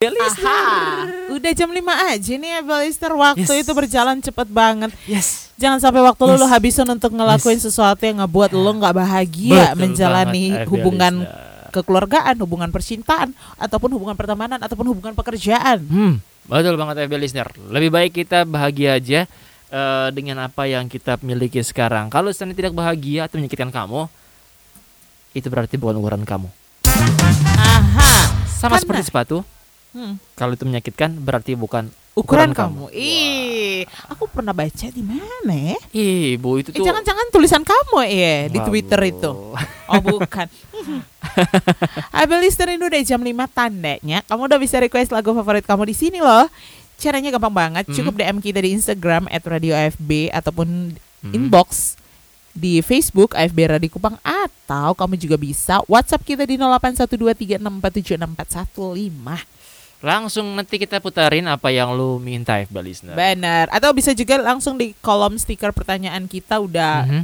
Aha, udah jam 5 aja nih Abelister Waktu Yes. itu berjalan cepet banget Yes. Jangan sampai waktu lu Yes. lu habisin untuk ngelakuin sesuatu yang ngebuat lu nggak bahagia Betul menjalani banget, hubungan Abelister. kekeluargaan, hubungan percintaan, ataupun hubungan pertemanan, ataupun hubungan pekerjaan. Hmm, betul banget FB listener. Lebih baik kita bahagia aja eh, dengan apa yang kita miliki sekarang. Kalau sedang tidak bahagia atau menyakitkan kamu, itu berarti bukan ukuran kamu. Aha, Sama Karena- seperti sepatu, hmm, kalau itu menyakitkan berarti bukan ukuran, Ukuran kamu. kamu. Ih, aku pernah baca di mana ya? Ih, Bu, itu Eh, tuh jangan-jangan tulisan kamu ya di Wah, Twitter itu. Oh bukan. Abelister ini udah jam 5 tandanya. Kamu udah bisa request lagu favorit kamu di sini loh. Caranya gampang banget. Hmm. Cukup DM kita di Instagram @radioafb ataupun Hmm. inbox di Facebook AFB Radio Kupang atau kamu juga bisa WhatsApp kita di 081236476415. Langsung nanti kita putarin apa yang lu minta FB listener. Benar. Atau bisa juga langsung di kolom stiker pertanyaan kita udah Mhm.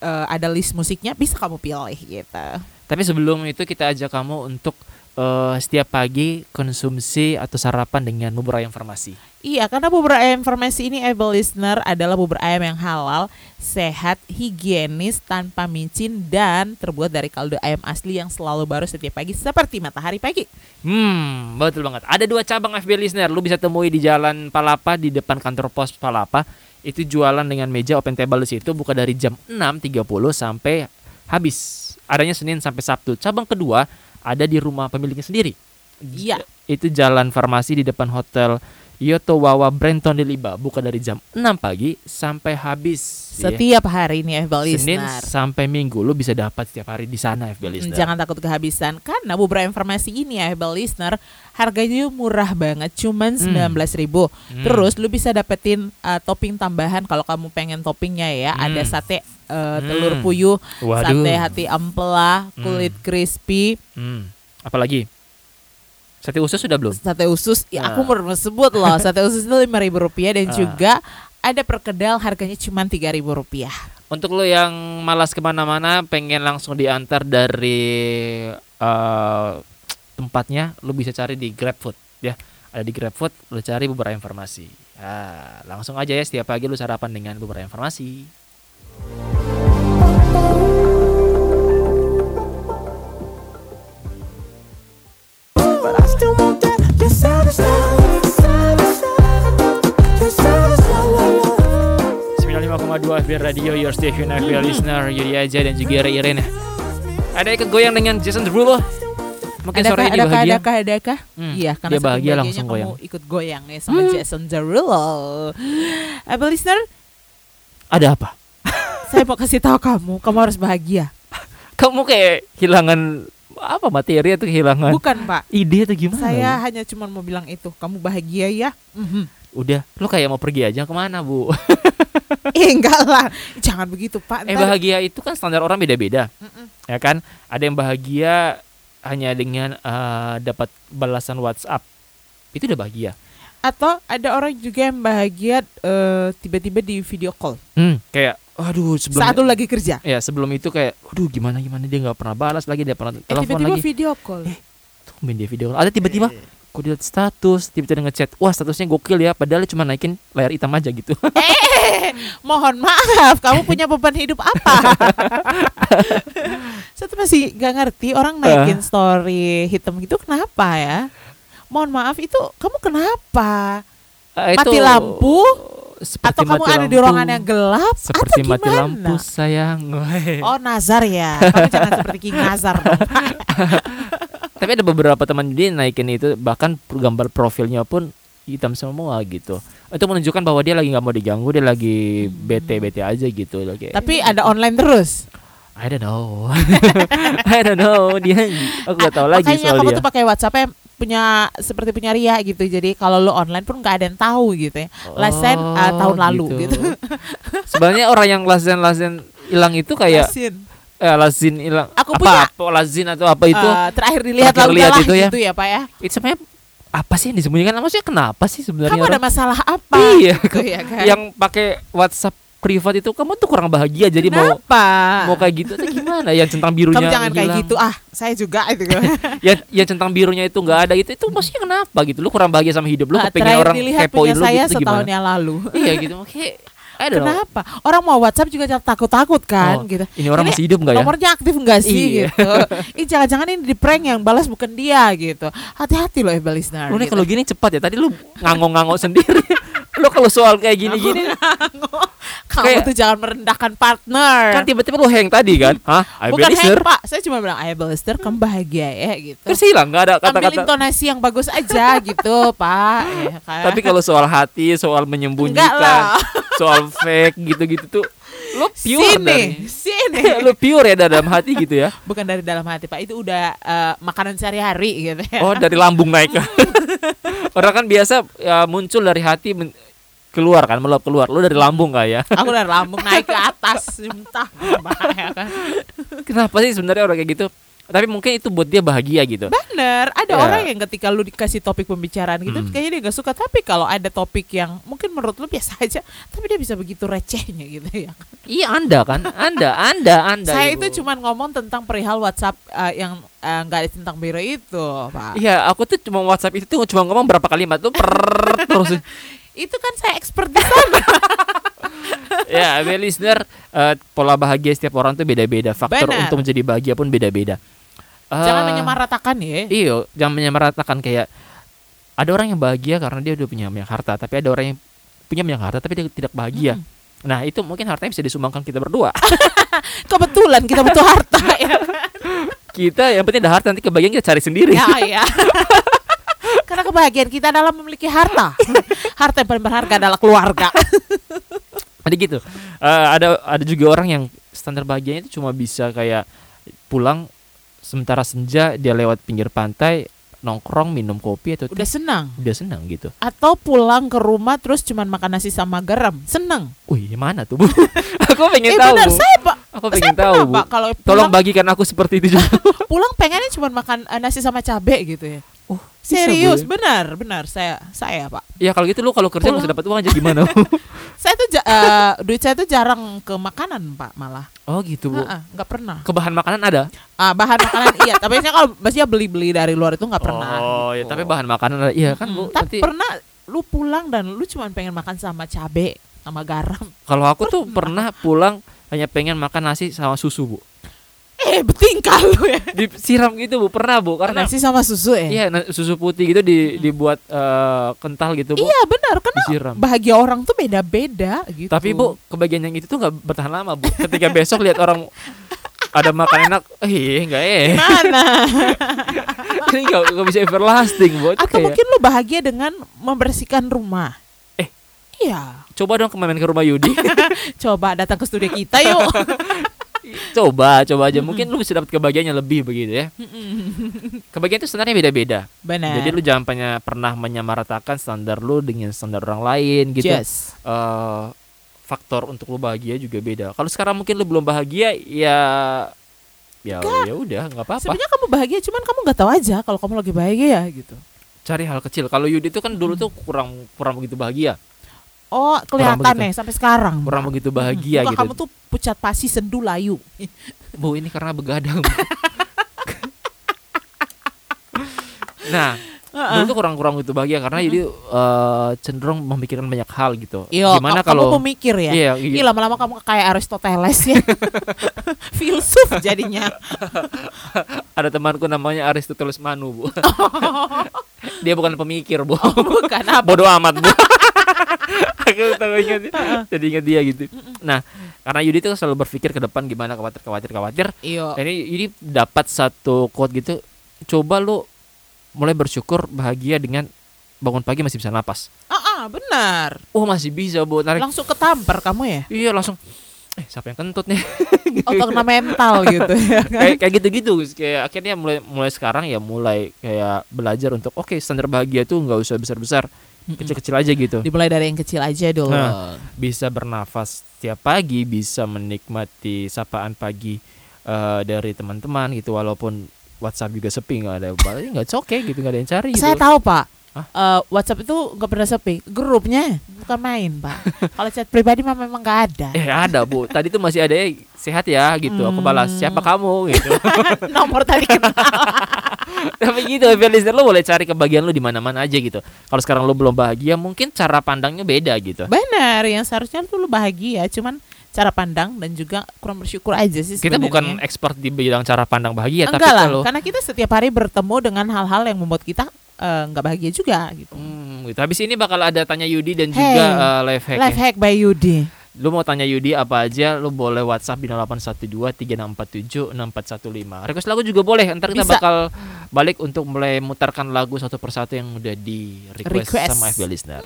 eh, ada list musiknya bisa kamu pilih gitu. Tapi sebelum itu kita ajak kamu untuk eh, setiap pagi konsumsi atau sarapan dengan bubur ayam farmasi. Iya, karena bubur ayam informasi ini able listener adalah bubur ayam yang halal, sehat, higienis, tanpa micin dan terbuat dari kaldu ayam asli yang selalu baru setiap pagi seperti matahari pagi. Hmm, betul banget. Ada dua cabang FB listener. Lu bisa temui di Jalan Palapa di depan kantor pos Palapa. Itu jualan dengan meja open table di situ buka dari jam 6.30 sampai habis. Adanya Senin sampai Sabtu. Cabang kedua ada di rumah pemiliknya sendiri. Iya. Itu Jalan Farmasi di depan Hotel Yotowawa Brenton di Liba. Buka dari jam 6 pagi sampai habis. Ya. Setiap hari ini able Senin listener. sampai Minggu lu bisa dapat setiap hari di sana FB listener. Hmm, Jangan takut kehabisan karena bubur ayam informasi ini ya able listener harganya murah banget cuman 19.000 Hmm. Terus lu bisa dapetin uh, topping tambahan kalau kamu pengen toppingnya ya Hmm. ada sate uh, telur Hmm. puyuh, Waduh. sate hati ampela, kulit crispy, Hmm. Apalagi? Sate usus sudah belum? sate usus. Ya, aku mau sebut loh, sate usus itu lima ribu rupiah dan Ah. juga ada perkedel harganya cuma tiga ribu rupiah. Untuk lo yang malas ke mana-mana, pengen langsung diantar dari eh, tempatnya, lo bisa cari di GrabFood ya. Ada di GrabFood, lo cari bubur ayam farmasi. Ah, langsung aja ya setiap pagi lo sarapan dengan bubur ayam 95,2 FB Radio, your station FB listener, Yuri aja dan juga Irene. Ada ikut goyang dengan Jason Derulo. Mungkin sore Adakah, ini adakah, bahagia. adakah, adakah? Hmm, Iya, karena dia bahagia langsung kamu goyang. ikut goyang ya sama Jason Derulo. Able listener, Ada apa? saya mau kasih tahu kamu, kamu harus bahagia. Kamu kayak kehilangan apa materi atau kehilangan Bukan pak, ide atau gimana? saya hanya cuma mau bilang itu, kamu bahagia ya? Mhm. Udah, lo kayak mau pergi aja ke mana bu? Eh enggak lah, jangan begitu pak. eh bahagia itu kan standar orang beda-beda, Mm-mm. ya kan? Ada yang bahagia hanya dengan eh, dapat balasan WhatsApp, itu udah bahagia. Atau ada orang juga yang bahagia eh, tiba-tiba di video call Hmm, kayak, aduh sebelum saat lu lagi kerja. ya sebelum itu kayak, aduh gimana gimana dia nggak pernah balas lagi, dia pernah Eh telepon tiba-tiba lagi. video call. Tumben dia video. Ada tiba-tiba, kok dia liat status, tiba-tiba ngechat, wah statusnya gokil ya, padahal cuma naikin layar hitam aja gitu. Eh, mohon maaf, kamu punya beban hidup apa? Saya tuh masih gak ngerti orang naikin story hitam gitu kenapa ya? Mohon maaf itu kamu kenapa? Mati itu lampu? seperti Atau kamu mati ada di lampu. ruangan yang gelap? seperti atau mati gimana? lampu sayang. Oh Nazar ya, kamu jangan seperti King Nazar dong. Tapi ada beberapa teman dia naikin itu bahkan gambar profilnya pun hitam semua gitu. Itu menunjukkan bahwa dia lagi nggak mau diganggu, dia lagi bete bete aja gitu. Lagi. Tapi ada online terus. I don't know, I don't know dia. Aku nggak tahu lagi Makanya soal kamu dia. tuh pakai WhatsApp yang punya seperti punya Ria gitu. Jadi kalau lu online pun nggak ada yang tahu gitu ya. Lesen uh, tahun lalu gitu. Sebenarnya orang yang lazen lazen hilang itu kayak Lasin. eh, lazin hilang. Aku apa, punya. apa lazin atau apa itu? Eh, terakhir dilihat terakhir lalu lihat lah itu ya. gitu ya Pak ya. itu sebenarnya apa sih yang disembunyikan? Maksudnya kenapa sih sebenarnya Kamu ada orang? masalah apa? Iya, gitu ya kan. yang pakai WhatsApp privat itu kamu tuh kurang bahagia jadi mau Kenapa? mau kayak gitu atau gimana yang centang birunya Kamu jangan kayak hilang. gitu. Ah, saya juga itu. ya ya centang birunya itu nggak ada gitu itu maksudnya kenapa gitu lu kurang bahagia sama hidup lu Nah, kepengen orang kepoin lu saya gitu setahun gimana yang lalu. iya gitu oke I don't know. Kenapa? Orang mau WhatsApp juga takut-takut kan Oh, gitu. ini orang Ini masih hidup nggak ya Nomornya aktif enggak sih Iya. gitu. Ih jangan-jangan ini di prank yang balas bukan dia gitu. Hati-hati loh Eva listener. lu nih gitu. kalau gini cepat ya tadi lu ngangong-ngangong sendiri lu kalau soal kayak gini-gini kamu kayak- tuh jangan merendahkan partner. kan tiba-tiba lu hang tadi kan hah I bukan hang pak, saya cuma bilang ayah listener kamu bahagia ya gitu. terus hilang nggak ada Ambil kata-kata intonasi yang bagus aja gitu pak. Ya, kan? tapi kalau soal hati soal enggak menyembunyikan lah. Soal fake gitu-gitu tuh lu pure sini, dari sini. lu pure ya dalam hati gitu ya Bukan dari dalam hati pak, itu udah eh, makanan sehari-hari gitu ya. oh dari lambung naik orang kan biasa ya, muncul dari hati men- keluar kan meluap keluar lu dari lambung nggak ya Aku dari lambung naik ke atas, entah bahaya kan. kenapa sih sebenarnya orang kayak gitu tapi mungkin itu buat dia bahagia gitu Bener, ada Ya. orang yang ketika lu dikasih topik pembicaraan gitu, Mm. kayaknya dia gak suka. Tapi kalau ada topik yang mungkin menurut lu biasa aja, tapi dia bisa begitu recehnya gitu ya. iya anda kan anda anda anda Saya Ibu. itu cuman ngomong tentang perihal WhatsApp eh, yang eh, nggak ada tentang biro itu, Pak. Iya, aku tuh cuma WhatsApp itu tuh cuma ngomong berapa kalimat tuh per terus. Itu kan saya expert di sana. ya, dear listener, eh, pola bahagia setiap orang tuh beda-beda. Faktor Benar. untuk menjadi bahagia pun beda-beda. Jangan Eh, menyamaratakan ya. Iya, jangan menyamaratakan kayak ada orang yang bahagia karena dia udah punya banyak harta, tapi ada orang yang punya banyak harta tapi dia tidak bahagia. Mm. Nah, itu mungkin hartanya bisa disumbangkan kita berdua. Kebetulan kita butuh harta ya. kita yang penting ada harta nanti kebahagiaan kita cari sendiri. ya, ya. Karena kebahagiaan kita adalah memiliki harta. harta yang paling berharga adalah keluarga. Ada gitu. Eh, ada ada juga orang yang standar bahagianya itu cuma bisa kayak pulang sementara senja dia lewat pinggir pantai nongkrong minum kopi atau Udah senang. udah senang gitu. Atau pulang ke rumah terus cuman makan nasi sama garam. Senang. Wih, mana tuh, Bu? aku pengen eh tahu. benar, Bu. saya Pak. Aku Saya pengen tahu, pernah, Bu. Pak, kalau Tolong bagikan aku seperti itu juga. pulang pengennya cuma makan eh, nasi sama cabe gitu ya. Oh, Serius, benar, benar saya saya Pak. Ya kalau gitu lu kalau kerja bisa dapat uang aja gimana? Saya tuh ja- eh, duit saya tuh jarang ke makanan Pak malah. oh, gitu, Bu. Heeh, nggak pernah. Ke bahan makanan ada? Ah, bahan makanan iya, tapi saya kalau maksudnya beli-beli dari luar itu nggak pernah. Oh, ya gitu. tapi bahan makanan ada. Iya kan, Bu. Mm, tapi Nanti pernah lu pulang dan lu cuma pengen makan sama cabe sama garam. kalau aku tuh pernah pulang hanya pengen makan nasi sama susu, Bu. Eh, betingkah lu ya. Disiram gitu, Bu. Pernah, Bu. Karena Nasi sama susu ya? Iya, susu putih gitu di, dibuat eh, kental gitu, Bu. Iya, benar. Karena Disiram. bahagia orang tuh beda-beda gitu. Tapi Bu, kebagian yang itu tuh nggak bertahan lama, Bu. Ketika besok lihat orang ada makan enak, eh nggak eh. mana? Ini nggak nggak bisa everlasting, Bu. Atau kayak, mungkin lu bahagia dengan membersihkan rumah. Eh. Iya. coba dong kemarin ke rumah Yudi. Coba datang ke studio kita yuk. Coba, coba aja. Mungkin lu bisa dapat kebahagiaan yang lebih begitu ya. Kebahagiaan itu sebenarnya beda-beda. Benar. Jadi lu jangan pernah pernah menyamaratakan standar lu dengan standar orang lain gitu. Yes. Eh, faktor untuk lu bahagia juga beda. Kalau sekarang mungkin lu belum bahagia, ya ya ya udah nggak apa-apa. Sebenarnya kamu bahagia, cuman kamu nggak tahu aja kalau kamu lagi bahagia ya gitu. Cari hal kecil. Kalau Yudi itu kan dulu tuh kurang kurang begitu bahagia, Oh, kelihatan begitu. nih sampai sekarang. kurang begitu bahagia Muka gitu. kamu tuh pucat pasi sendu layu. Bu ini karena begadang. Bu. nah, dulu tuh kurang-kurang gitu bahagia karena jadi eh, cenderung memikirkan banyak hal gitu. Iya, Gimana kamu kalau pemikir ya? Iya, Ih, iya. lama-lama kamu kayak Aristoteles ya. Filsuf jadinya. ada temanku namanya Aristoteles Manu, Bu. Dia bukan pemikir, Bu. Bukan apa. Bodoh amat, Bu. Aku tahu ingat. Jadi ingat dia gitu. Nah, karena Yudi tuh selalu berpikir ke depan gimana khawatir khawatir khawatir. Iya. Ini Yudi dapat satu quote gitu. Coba lu mulai bersyukur bahagia dengan bangun pagi masih bisa napas. Ah, ah, benar. Oh masih bisa bu narik. Langsung ketampar kamu ya. Iya langsung. Eh siapa yang kentut nih? Otak kena mental gitu ya kan. kayak kayak gitu-gitu kayak akhirnya mulai mulai sekarang ya mulai kayak belajar untuk oke standar bahagia tuh nggak usah besar-besar kecil-kecil aja gitu Dimulai dari yang kecil aja dulu. Nah. bisa bernafas setiap pagi bisa menikmati sapaan pagi eh, dari teman-teman gitu walaupun WhatsApp juga sepi nggak ada paling nggak oke gitu nggak ada yang cari gitu Saya tahu Pak. Hah? Eh, WhatsApp itu nggak pernah sepi. Grupnya bukan main, Pak. Kalau chat pribadi mah memang nggak ada. Eh ada bu, tadi tuh masih ada eh, sehat ya gitu. Aku balas Hmm. siapa kamu gitu. Nomor tadi kenal. Tapi gitu, FB listener lo boleh cari kebahagiaan lo di mana-mana aja gitu. Kalau sekarang lo belum bahagia, mungkin cara pandangnya beda gitu. Benar, yang seharusnya tuh lu bahagia, cuman cara pandang dan juga kurang bersyukur aja sih Kita bukan expert di bidang cara pandang bahagia, Enggak tapi lah, kalau karena kita setiap hari bertemu dengan hal-hal yang membuat kita eh, nggak bahagia juga gitu. Hmm, gitu. Habis ini bakal ada tanya Yudi dan juga Hey, eh, life hack. Life ya. hack by Yudi. Lu mau tanya Yudi apa aja, lu boleh WhatsApp di 0812 3647 6415. Request lagu juga boleh. Ntar kita Bisa. bakal balik untuk mulai mutarkan lagu satu persatu yang udah di request, Request. sama FB listener.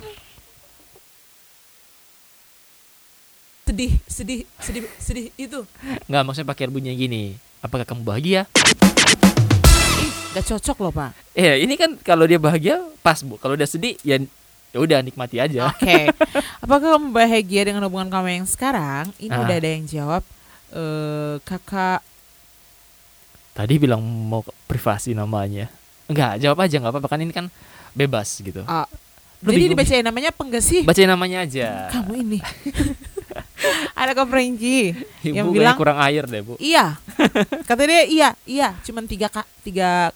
Sedih, sedih, sedih, sedih itu. Nggak maksudnya pakai bunyinya gini. Apakah kamu bahagia? Ih, gak cocok loh pak. Eh, ini kan kalau dia bahagia pas bu. Kalau udah sedih ya ya udah nikmati aja. Oke. Apakah kamu bahagia dengan hubungan kamu yang sekarang? Ini Ah. udah ada yang jawab. eh kakak Tadi bilang mau privasi namanya. Enggak, jawab aja nggak apa-apa kan ini kan bebas gitu. Lu jadi bingung. dibacain namanya apa enggak sih? Bacain namanya aja. Kamu ini. ada kak Frankie Ibu yang bilang kurang air deh bu. iya. Kata dia iya, iya, cuman tiga kak tiga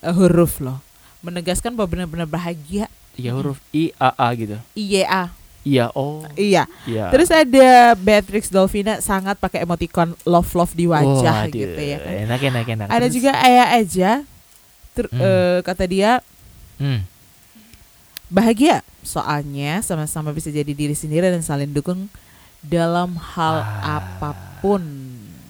eh, huruf loh. Menegaskan bahwa benar-benar bahagia. Iya huruf I A A gitu. IYA. Iya oh. Iya. Iya. Terus ada Beatrix Dolvina sangat pakai emoticon love love di wajah Waduh, gitu ya kan. Enak enak enak. Ada Terus? juga ayah aja. Ter- Hmm. eh, kata dia Hmm. bahagia soalnya sama-sama bisa jadi diri sendiri dan saling dukung dalam hal Ah. apa pun.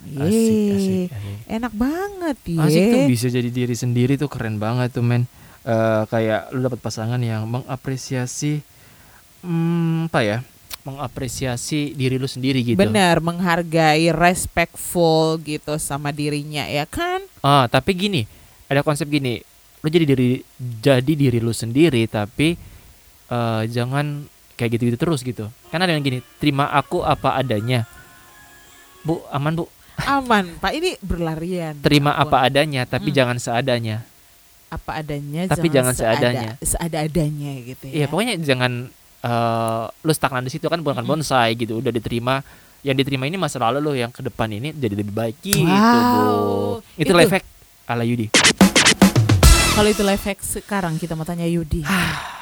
Asik Yeay. asik asik. Enak banget ya. Asik tuh bisa jadi diri sendiri tuh keren banget tuh men. Eh, kayak lu dapat pasangan yang mengapresiasi hmm, apa ya? Mengapresiasi diri lu sendiri gitu. Benar, menghargai, respectful gitu sama dirinya ya kan? Ah, tapi gini, ada konsep gini. Lu jadi diri jadi diri lu sendiri tapi eh, jangan kayak gitu-gitu terus gitu. Kan ada yang gini, terima aku apa adanya. Bu, aman Bu. Aman, Pak. Ini berlarian. Terima Ampun. apa adanya tapi Hmm. jangan seadanya. apa adanya Tapi jangan seadanya. seada-adanya gitu ya. Iya, pokoknya jangan eh, lu stagnan di situ kan bukan Mm-mm. bonsai gitu. Udah diterima yang diterima ini masa lalu lo yang ke depan ini jadi lebih baik gitu, Wow. Bu. Itu, Itu. life hack ala Yudi. Kalau itu life hack sekarang kita mau tanya Yudi.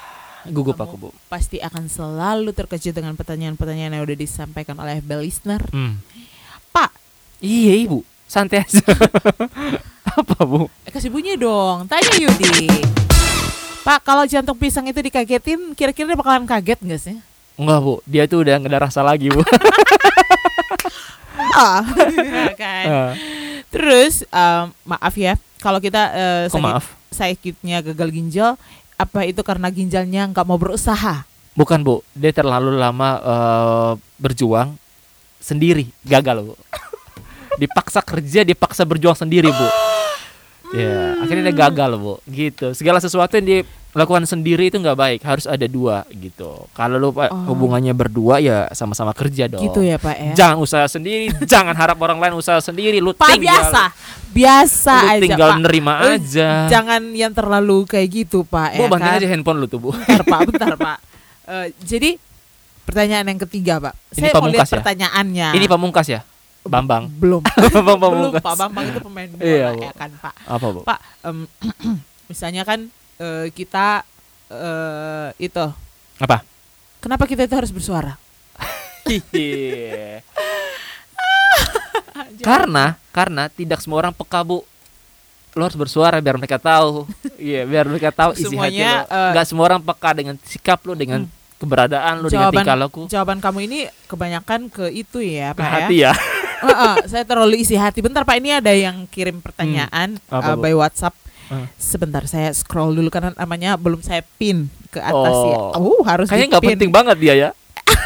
Gugup Kamu aku, Bu. Pasti akan selalu terkejut dengan pertanyaan-pertanyaan yang udah disampaikan oleh FB listener. Hmm. Pak, Iya, Ibu. Santai aja. Apa, Bu? eh, kasih bunyi dong. Tanya Yudi. Pak, kalau jantung pisang itu dikagetin, kira-kira dia bakalan kaget nggak sih? Enggak, Bu. Dia tuh udah nggak ada rasa lagi, Bu. Kan. Ah, Terus em, maaf ya, kalau kita eh, Kok sakit, maaf? sakitnya gagal ginjal, apa itu karena ginjalnya nggak mau berusaha? Bukan, Bu. Dia terlalu lama eh, berjuang sendiri, gagal, Bu. Dipaksa kerja, dipaksa berjuang sendiri, Bu. Ya, akhirnya dia gagal, Bu. Gitu. Segala sesuatu yang dilakukan sendiri itu nggak baik, harus ada dua gitu. Kalau lu Pak, Oh. hubungannya berdua ya sama-sama kerja dong. Gitu ya Pak ya. Jangan usaha sendiri, jangan harap orang lain usaha sendiri, lu Pak tinggal biasa, biasa lu aja tinggal Pak. nerima Eh, aja. Jangan yang terlalu kayak gitu Pak. Bu, ya banting kan? aja handphone lu tuh, Bu. Bentar Pak, bentar Pak. Eh, jadi pertanyaan yang ketiga Pak. Ini Saya mau pamungkas lihat ya? pertanyaannya. Ini pamungkas ya? Bambang. Belum. Bambang Belum. Pak Bambang itu pemain bola Iya, ya kan Pak. Apa, Bu? Pak, em, misalnya kan eh, kita eh, itu Apa? kenapa kita itu harus bersuara? Iya. karena karena tidak semua orang peka, Bu. Lo harus bersuara biar mereka tahu. Iya, biar mereka tahu isi Semuanya, hati lo. eh, Enggak semua orang peka dengan sikap lo, dengan keberadaan lo, dengan Jawaban tingkah laku. jawaban kamu ini kebanyakan ke itu ya Ke Pak hati ya. ya. Heeh, saya terlalu isi hati. Bentar Pak, ini ada yang kirim pertanyaan Hmm. Apa, Bu? by WhatsApp. Hmm. Sebentar saya scroll dulu karena namanya belum saya pin ke atas ya. Oh. Oh, harus Kayaknya nggak penting banget dia ya.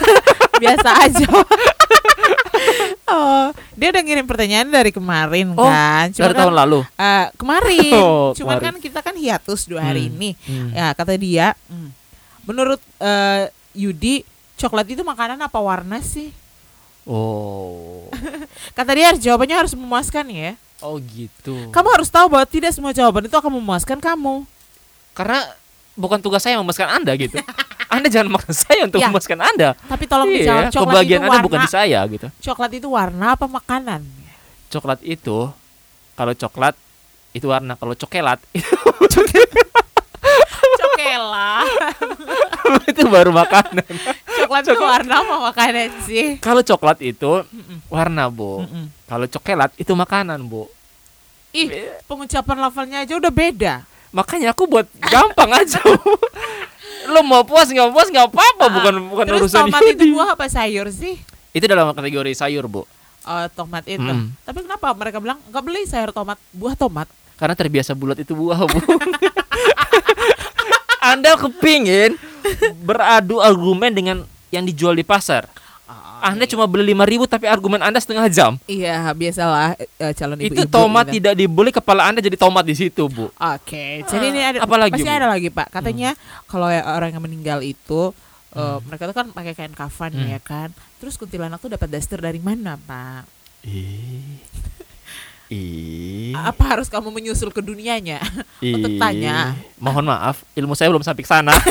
Biasa aja. oh, dia udah ngirim pertanyaan dari kemarin Oh, kan. Dari tahun lalu. eh, kemarin. Oh, Cuman kemarin. kan kita kan hiatus dua hari Hmm. ini. Hmm. Ya, kata dia, hmm, menurut eh, Yudi, coklat itu makanan apa warna sih? Oh. Kata dia jawabannya harus memuaskan ya. Oh gitu. Kamu harus tahu bahwa tidak semua jawaban itu akan memuaskan kamu. Karena bukan tugas saya memuaskan Anda gitu. anda jangan maksa saya untuk Ya. memuaskan Anda. Tapi tolong dijawab Iya, coklat kebahagiaan itu Anda warna bukan di saya gitu. coklat itu warna apa makanan? Coklat itu kalau coklat itu warna, kalau cokelat Cokela. itu baru makanan. Coklat itu warna apa makanan sih? Kalau coklat itu warna, Bu. Mm-mm. Kalau cokelat itu makanan, Bu. Ih, pengucapan levelnya aja udah beda. Makanya aku buat gampang aja. Bu. Lo mau puas nggak puas nggak apa-apa, bukan bukan Ah, Terus urusan tomat itu buah apa sayur sih? Itu dalam kategori sayur, Bu. Oh, tomat itu. Mm. Tapi kenapa mereka bilang nggak beli sayur tomat, buah tomat? Karena terbiasa bulat itu buah, Bu. Anda kepingin beradu argumen dengan yang dijual di pasar. Anda cuma beli 5000 tapi argumen Anda setengah jam. Iya, biasalah eh, calon ibu-ibu. itu tomat gitu. tidak dibeli kepala Anda jadi tomat di situ, Bu. Oke, jadi ini ada apa lagi, pasti Bu? Hmm. ada lagi Pak. Katanya kalau ya orang yang meninggal itu eh, mereka tuh kan pakai kain kafan Hmm. ya kan. Terus kuntilanak tuh dapat daster dari mana Pak? Ih. Ih. Apa harus kamu menyusul ke dunianya untuk Ih. tanya? Mohon maaf, ilmu saya belum sampai ke sana.